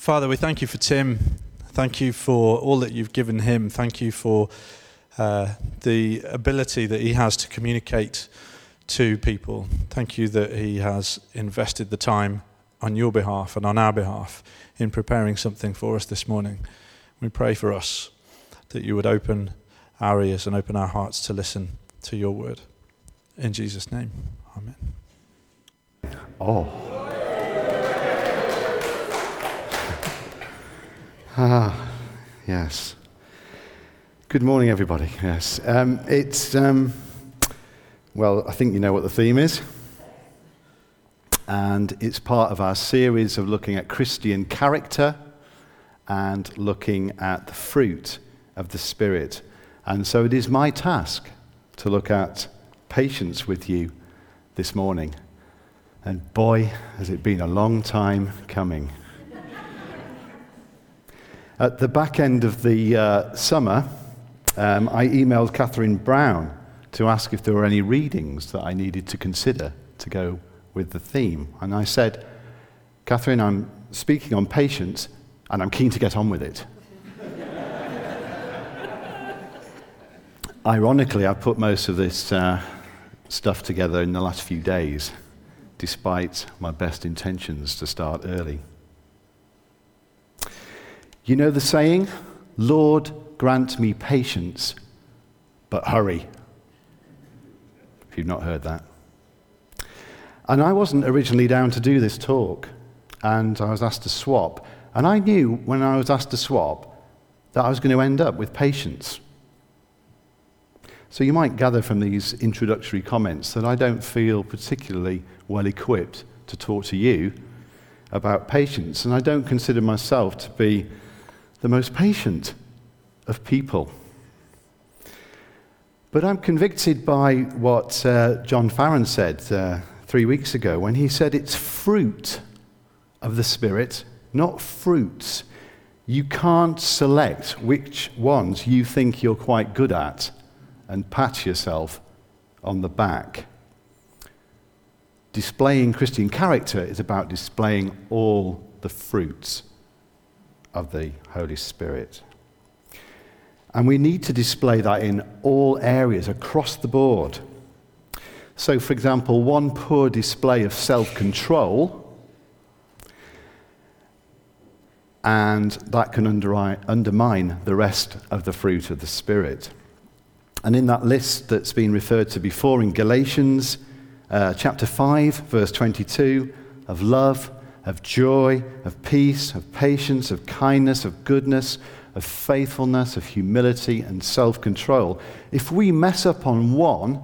Father, we thank you for Tim. Thank you for all that you've given him. Thank you for uh, the ability that he has to communicate to people. Thank you that he has invested the time on your behalf and on our behalf in preparing something for us this morning. We pray for us that you would open our ears and open our hearts to listen to your word. In Jesus' name, amen. Oh. Ah, yes. Good morning, everybody. Yes. Um, it's, um, well, I think you know what the theme is. And it's part of our series of looking at Christian character and looking at the fruit of the Spirit. And so it is my task to look at patience with you this morning. And boy, has it been a long time coming. At the back end of the uh, summer, um, I emailed Catherine Brown to ask if there were any readings that I needed to consider to go with the theme. And I said, Catherine, I'm speaking on patience and I'm keen to get on with it. Ironically, I put most of this uh, stuff together in the last few days, despite my best intentions to start early. You know the saying, Lord, grant me patience, but hurry. If you've not heard that. And I wasn't originally down to do this talk, and I was asked to swap. And I knew when I was asked to swap that I was going to end up with patience. So you might gather from these introductory comments that I don't feel particularly well equipped to talk to you about patience, and I don't consider myself to be the most patient of people. But I'm convicted by what uh, John Farron said uh, three weeks ago when he said it's fruit of the Spirit, not fruits. You can't select which ones you think you're quite good at and pat yourself on the back. Displaying Christian character is about displaying all the fruits of the Holy Spirit. And we need to display that in all areas across the board. So, for example, one poor display of self control, and that can undermine the rest of the fruit of the Spirit. And in that list that's been referred to before in Galatians uh, chapter 5, verse 22, of love, of joy, of peace, of patience, of kindness, of goodness, of faithfulness, of humility, and self control. If we mess up on one,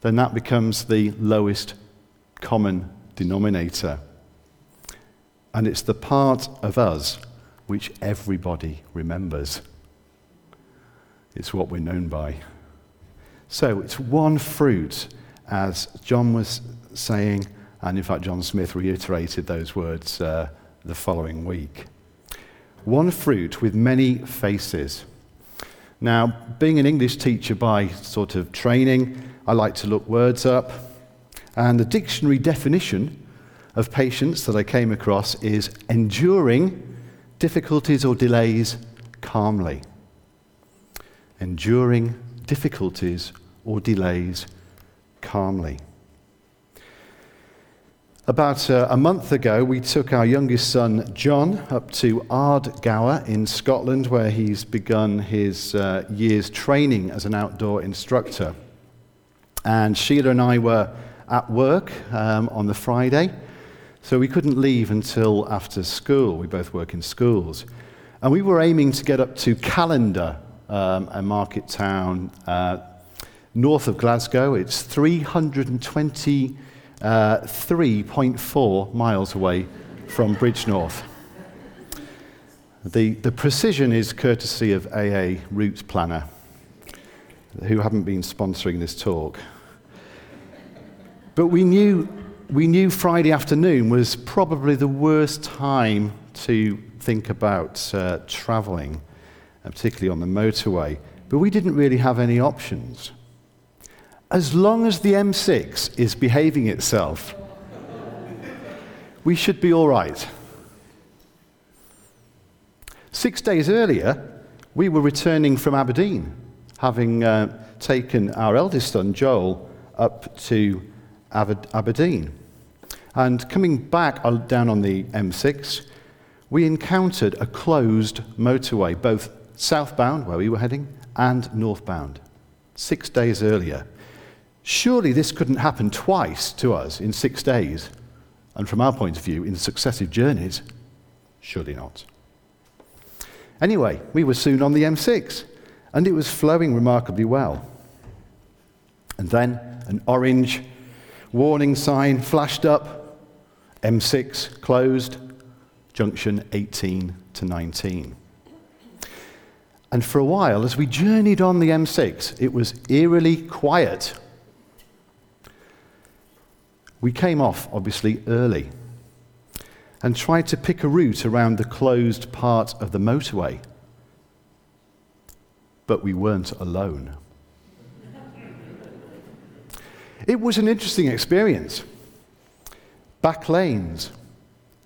then that becomes the lowest common denominator. And it's the part of us which everybody remembers. It's what we're known by. So it's one fruit, as John was saying, and in fact, John Smith reiterated those words uh, the following week. One fruit with many faces. Now, being an English teacher by sort of training, I like to look words up. And the dictionary definition of patience that I came across is enduring difficulties or delays calmly. Enduring difficulties or delays calmly. About uh, a month ago, we took our youngest son, John, up to Ardgour in Scotland, where he's begun his uh, year's training as an outdoor instructor. And Sheila and I were at work um, on the Friday, so we couldn't leave until after school. We both work in schools. And we were aiming to get up to Callander, um, a market town uh, north of Glasgow. It's 320 uh, 3.4 miles away from Bridgnorth. The, the precision is courtesy of AA Route Planner, who haven't been sponsoring this talk. But we knew, we knew Friday afternoon was probably the worst time to think about uh, travelling, particularly on the motorway. But we didn't really have any options as long as the M6 is behaving itself, we should be all right. Six days earlier, we were returning from Aberdeen, having uh, taken our eldest son, Joel, up to Aberdeen. And coming back down on the M6, we encountered a closed motorway, both southbound, where we were heading, and northbound, six days earlier. Surely this couldn't happen twice to us in six days, and from our point of view, in successive journeys. Surely not. Anyway, we were soon on the M6, and it was flowing remarkably well. And then an orange warning sign flashed up M6 closed, junction 18 to 19. And for a while, as we journeyed on the M6, it was eerily quiet. We came off, obviously, early and tried to pick a route around the closed part of the motorway. But we weren't alone. It was an interesting experience. Back lanes,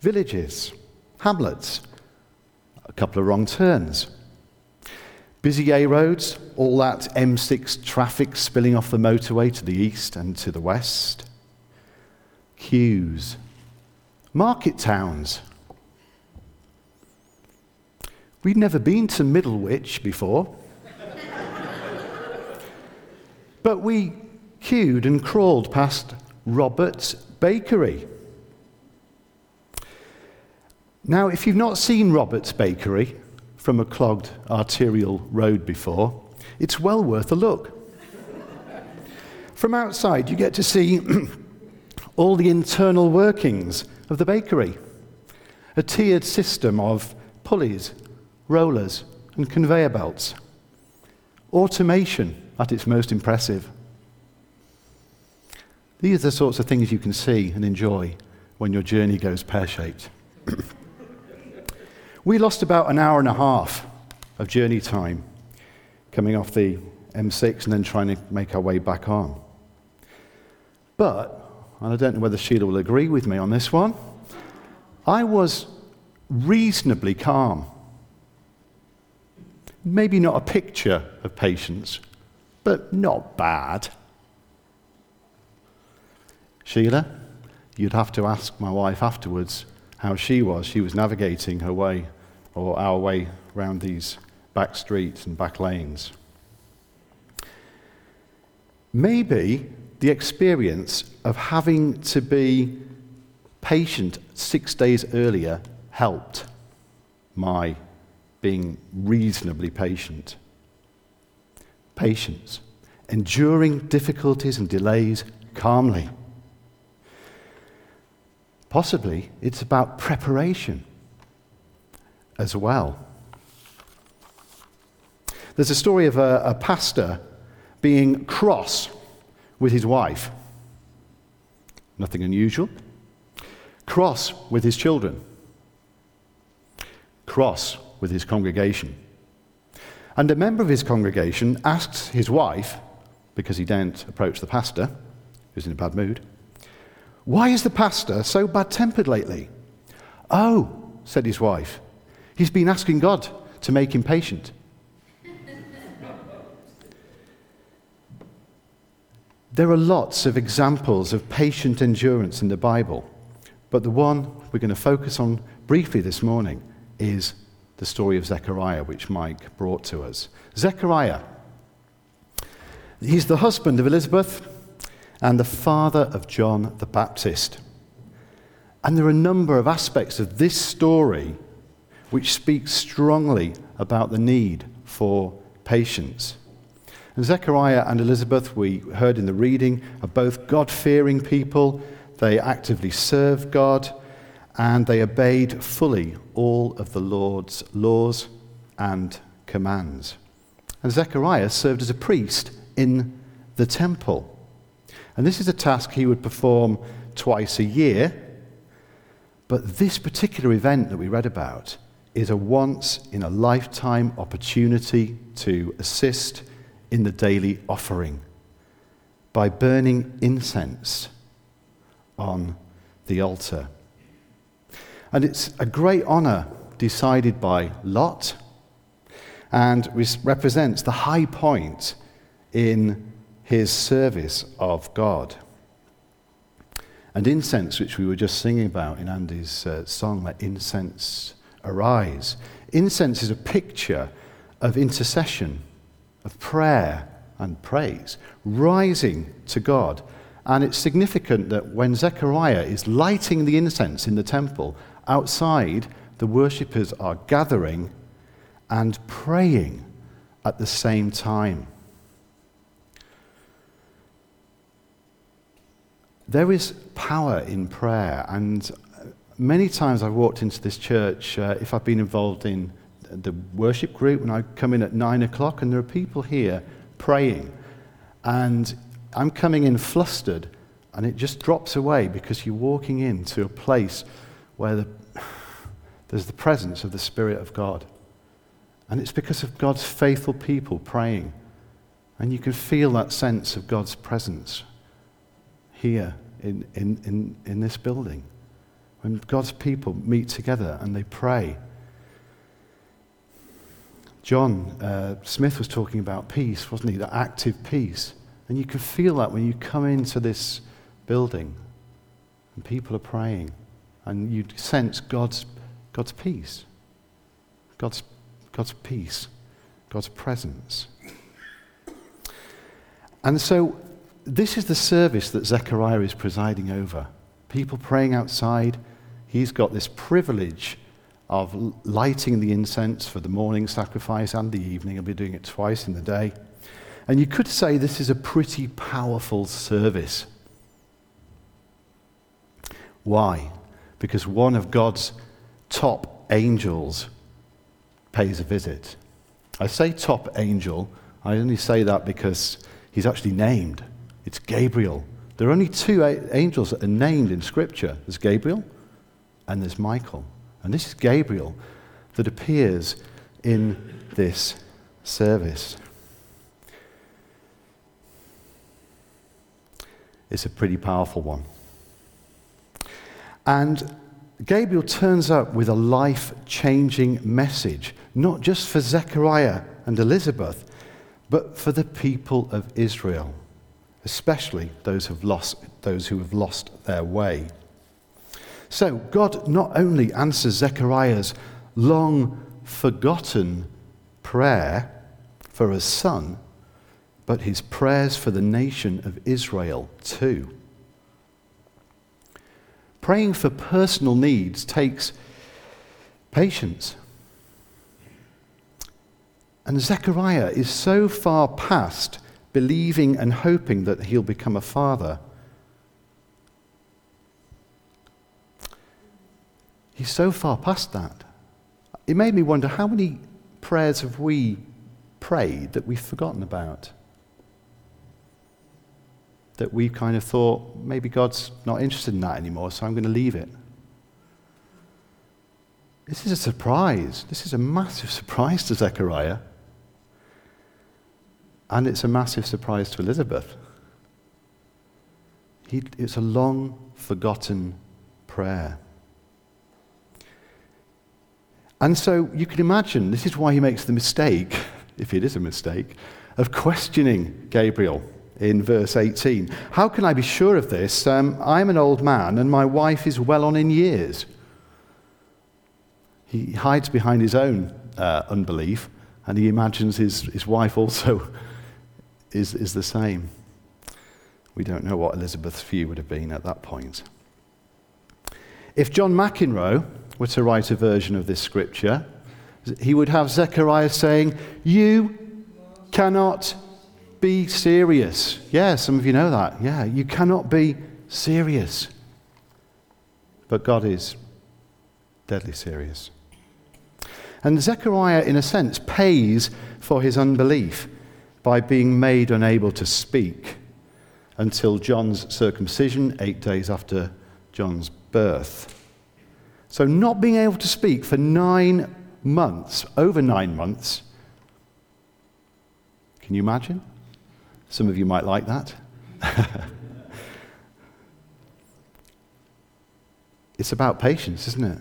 villages, hamlets, a couple of wrong turns. Busy A roads, all that M6 traffic spilling off the motorway to the east and to the west. Queues, market towns. We'd never been to Middlewich before. but we queued and crawled past Robert's Bakery. Now, if you've not seen Robert's Bakery from a clogged arterial road before, it's well worth a look. from outside, you get to see all the internal workings of the bakery. A tiered system of pulleys, rollers, and conveyor belts. Automation at its most impressive. These are the sorts of things you can see and enjoy when your journey goes pear shaped. we lost about an hour and a half of journey time coming off the M6 and then trying to make our way back on. But and I don't know whether Sheila will agree with me on this one, I was reasonably calm. Maybe not a picture of patience, but not bad. Sheila, you'd have to ask my wife afterwards how she was. She was navigating her way or our way round these back streets and back lanes. Maybe the experience of having to be patient six days earlier helped my being reasonably patient. Patience, enduring difficulties and delays calmly. Possibly it's about preparation as well. There's a story of a, a pastor being cross with his wife. Nothing unusual. Cross with his children. Cross with his congregation. And a member of his congregation asks his wife, because he daren't approach the pastor, who's in a bad mood, Why is the pastor so bad tempered lately? Oh, said his wife, he's been asking God to make him patient. There are lots of examples of patient endurance in the Bible, but the one we're going to focus on briefly this morning is the story of Zechariah, which Mike brought to us. Zechariah, he's the husband of Elizabeth and the father of John the Baptist. And there are a number of aspects of this story which speak strongly about the need for patience. Zechariah and Elizabeth, we heard in the reading, are both God fearing people. They actively served God and they obeyed fully all of the Lord's laws and commands. And Zechariah served as a priest in the temple. And this is a task he would perform twice a year. But this particular event that we read about is a once in a lifetime opportunity to assist in the daily offering by burning incense on the altar. And it's a great honor decided by Lot and represents the high point in his service of God. And incense, which we were just singing about in Andy's uh, song, Let Incense Arise. Incense is a picture of intercession, of prayer and praise, rising to God. And it's significant that when Zechariah is lighting the incense in the temple, outside the worshippers are gathering and praying at the same time. There is power in prayer, and many times I've walked into this church, uh, if I've been involved in the worship group, when I come in at nine o'clock, and there are people here praying, and I'm coming in flustered, and it just drops away because you're walking into a place where the, there's the presence of the Spirit of God. And it's because of God's faithful people praying. And you can feel that sense of God's presence here in, in, in, in this building. When God's people meet together and they pray. John uh, Smith was talking about peace, wasn't he? The active peace. And you can feel that when you come into this building and people are praying and you sense God's, God's peace, God's, God's peace, God's presence. And so this is the service that Zechariah is presiding over. People praying outside. He's got this privilege of lighting the incense for the morning sacrifice and the evening. He'll be doing it twice in the day. And you could say this is a pretty powerful service. Why? Because one of God's top angels pays a visit. I say top angel, I only say that because he's actually named. It's Gabriel. There are only two angels that are named in Scripture there's Gabriel and there's Michael. And this is Gabriel that appears in this service. It's a pretty powerful one. And Gabriel turns up with a life changing message, not just for Zechariah and Elizabeth, but for the people of Israel especially those, have lost, those who have lost their way. So, God not only answers Zechariah's long forgotten prayer for a son, but his prayers for the nation of Israel too. Praying for personal needs takes patience. And Zechariah is so far past believing and hoping that he'll become a father. He's so far past that. It made me wonder how many prayers have we prayed that we've forgotten about? That we kind of thought, maybe God's not interested in that anymore, so I'm going to leave it. This is a surprise. This is a massive surprise to Zechariah. And it's a massive surprise to Elizabeth. He, it's a long forgotten prayer. And so you can imagine, this is why he makes the mistake, if it is a mistake, of questioning Gabriel in verse 18. How can I be sure of this? Um, I'm an old man and my wife is well on in years. He hides behind his own uh, unbelief and he imagines his, his wife also is, is the same. We don't know what Elizabeth's view would have been at that point. If John McEnroe were to write a version of this scripture, he would have Zechariah saying, You cannot be serious. Yeah, some of you know that. Yeah, you cannot be serious. But God is deadly serious. And Zechariah, in a sense, pays for his unbelief by being made unable to speak until John's circumcision, eight days after John's birth. So, not being able to speak for nine months, over nine months. Can you imagine? Some of you might like that. it's about patience, isn't it?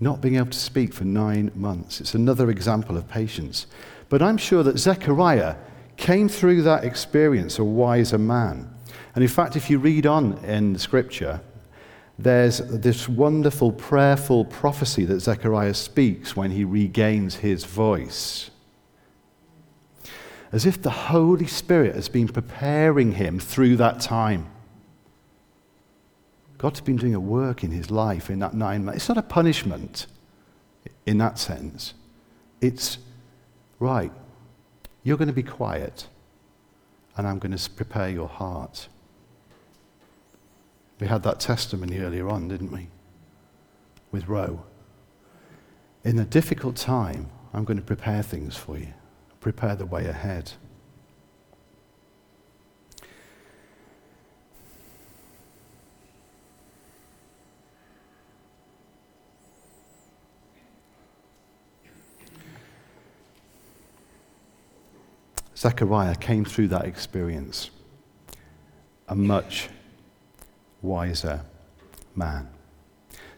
not being able to speak for nine months. It's another example of patience. But I'm sure that Zechariah came through that experience a wiser man. And in fact, if you read on in the scripture, there's this wonderful prayerful prophecy that Zechariah speaks when he regains his voice. As if the Holy Spirit has been preparing him through that time. God's been doing a work in his life in that nine months. It's not a punishment in that sense. It's right, you're going to be quiet, and I'm going to prepare your heart. We had that testimony earlier on, didn't we? With Roe. In a difficult time, I'm going to prepare things for you, prepare the way ahead. Zechariah came through that experience a much wiser man.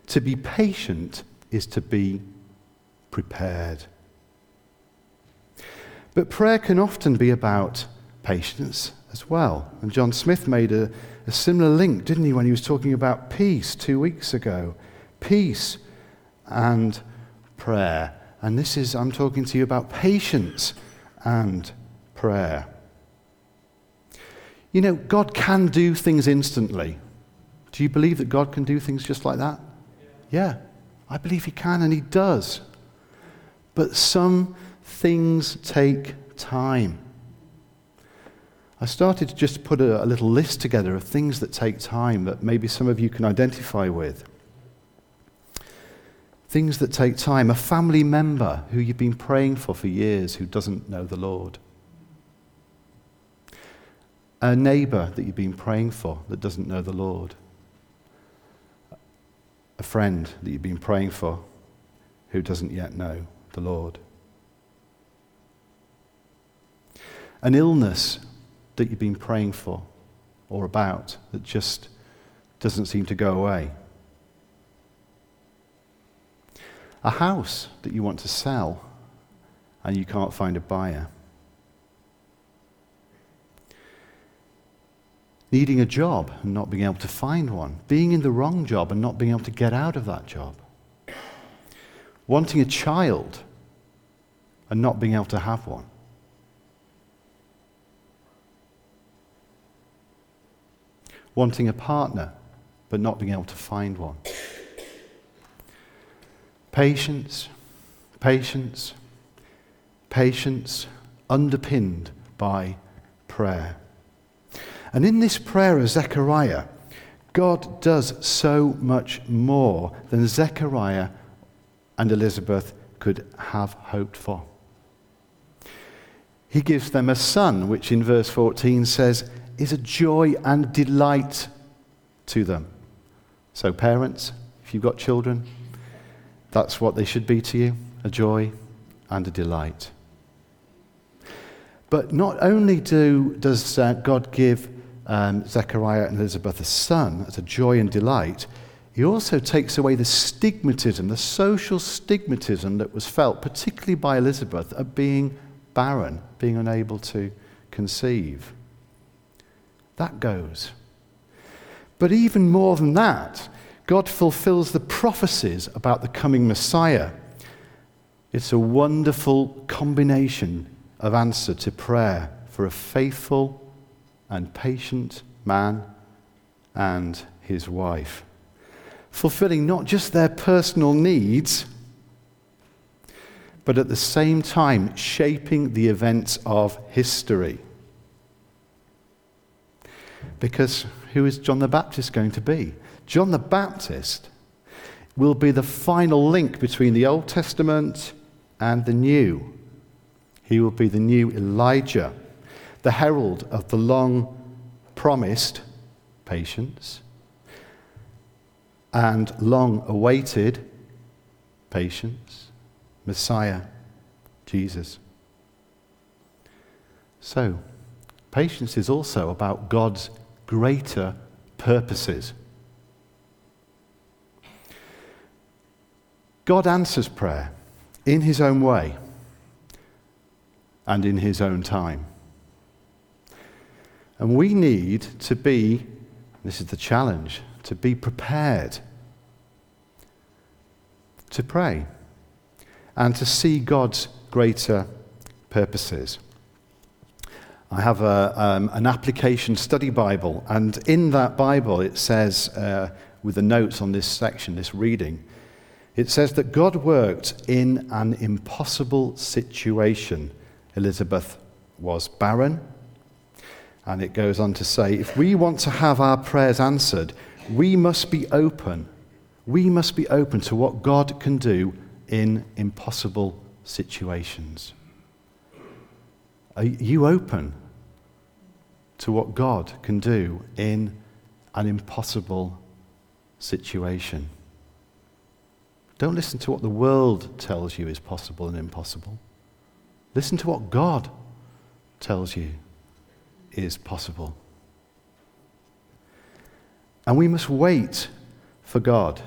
To be patient is to be prepared. But prayer can often be about patience as well. And John Smith made a, a similar link, didn't he, when he was talking about peace two weeks ago? Peace and prayer. And this is, I'm talking to you about patience and prayer. You know, God can do things instantly. Do you believe that God can do things just like that? Yeah, I believe He can, and He does. But some things take time. I started to just put a, a, little list together of things that take time that maybe some of you can identify with. Things that take time. A family member who you've been praying for for years who doesn't know the Lord a neighbor that you've been praying for that doesn't know the Lord, a friend that you've been praying for who doesn't yet know the Lord, an illness that you've been praying for or about that just doesn't seem to go away. A house that you want to sell and you can't find a buyer. Needing a job and not being able to find one, being in the wrong job and not being able to get out of that job, wanting a child and not being able to have one. Wanting a partner but not being able to find one. Patience, patience, patience, underpinned by prayer. And in this prayer of Zechariah, God does so much more than Zechariah and Elizabeth could have hoped for. He gives them a son, which in verse 14 says is a joy and delight to them. So, parents, if you've got children, that's what they should be to you a joy and a delight. But not only do, does uh, God give um, Zechariah and Elizabeth a son as a joy and delight, he also takes away the stigmatism, the social stigmatism that was felt, particularly by Elizabeth, of being barren, being unable to conceive. That goes. But even more than that, God fulfills the prophecies about the coming Messiah. It's a wonderful combination of answer to prayer for a faithful and patient man and his wife, fulfilling not just their personal needs, but at the same time shaping the events of history. Because who is John the Baptist going to be? John the Baptist will be the final link between the Old Testament and the New. He will be the new Elijah the herald of the long promised patience and long awaited patience, Messiah, Jesus. So, patience is also about God's greater purposes. God answers prayer in his own way and in his own time. And we need to be, this is the challenge, to be prepared to pray and to see God's greater purposes. I have a, um, an application study Bible, and in that Bible it says, uh, with the notes on this section, this reading, it says that God worked in an impossible situation. Elizabeth was barren. And it goes on to say if we want to have our prayers answered, we must be open. We must be open to what God can do in impossible situations. Are you open to what God can do in an impossible situation? Don't listen to what the world tells you is possible and impossible. Listen to what God tells you is possible. And we must wait for God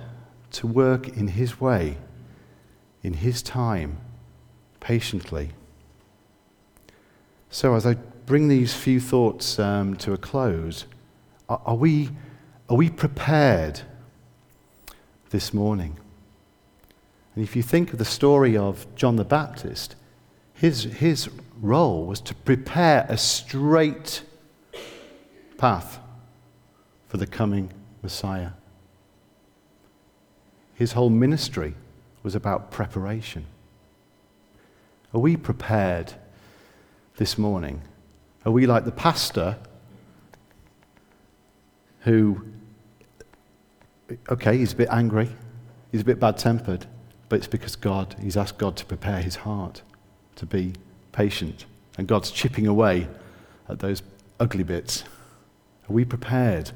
to work in His way, in His time, patiently. So, as I bring these few thoughts um, to a close, are, are, we, are we prepared this morning? And if you think of the story of John the Baptist, his, his role was to prepare a straight path for the coming Messiah. His whole ministry was about preparation. Are we prepared this morning? Are we like the pastor who, okay, he's a bit angry, he's a bit bad tempered, but it's because God, he's asked God to prepare his heart to be patient. And God's chipping away at those ugly bits. Are we prepared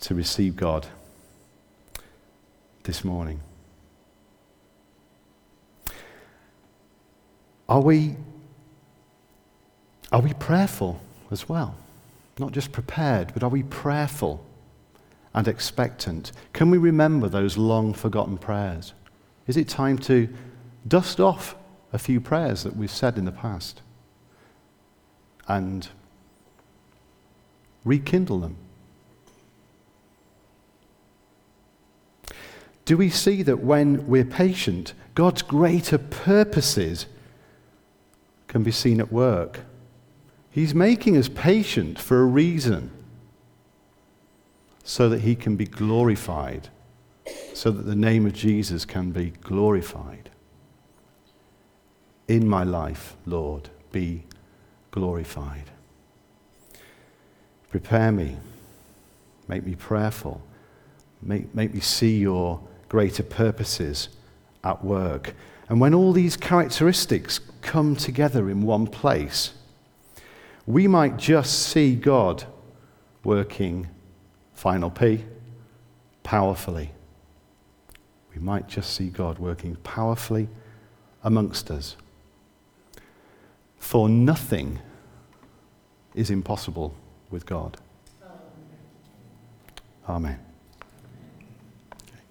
to receive God this morning? Are we, are we prayerful as well? Not just prepared, but are we prayerful and expectant? Can we remember those long forgotten prayers? Is it time to dust off a few prayers that we've said in the past and rekindle them. Do we see that when we're patient, God's greater purposes can be seen at work? He's making us patient for a reason so that He can be glorified, so that the name of Jesus can be glorified in my life, Lord, be glorified. Prepare me, make me prayerful, make, make me see your greater purposes at work. And when all these characteristics come together in one place, we might just see God working, final P, powerfully. We might just see God working powerfully amongst us. For nothing is impossible with God. Amen.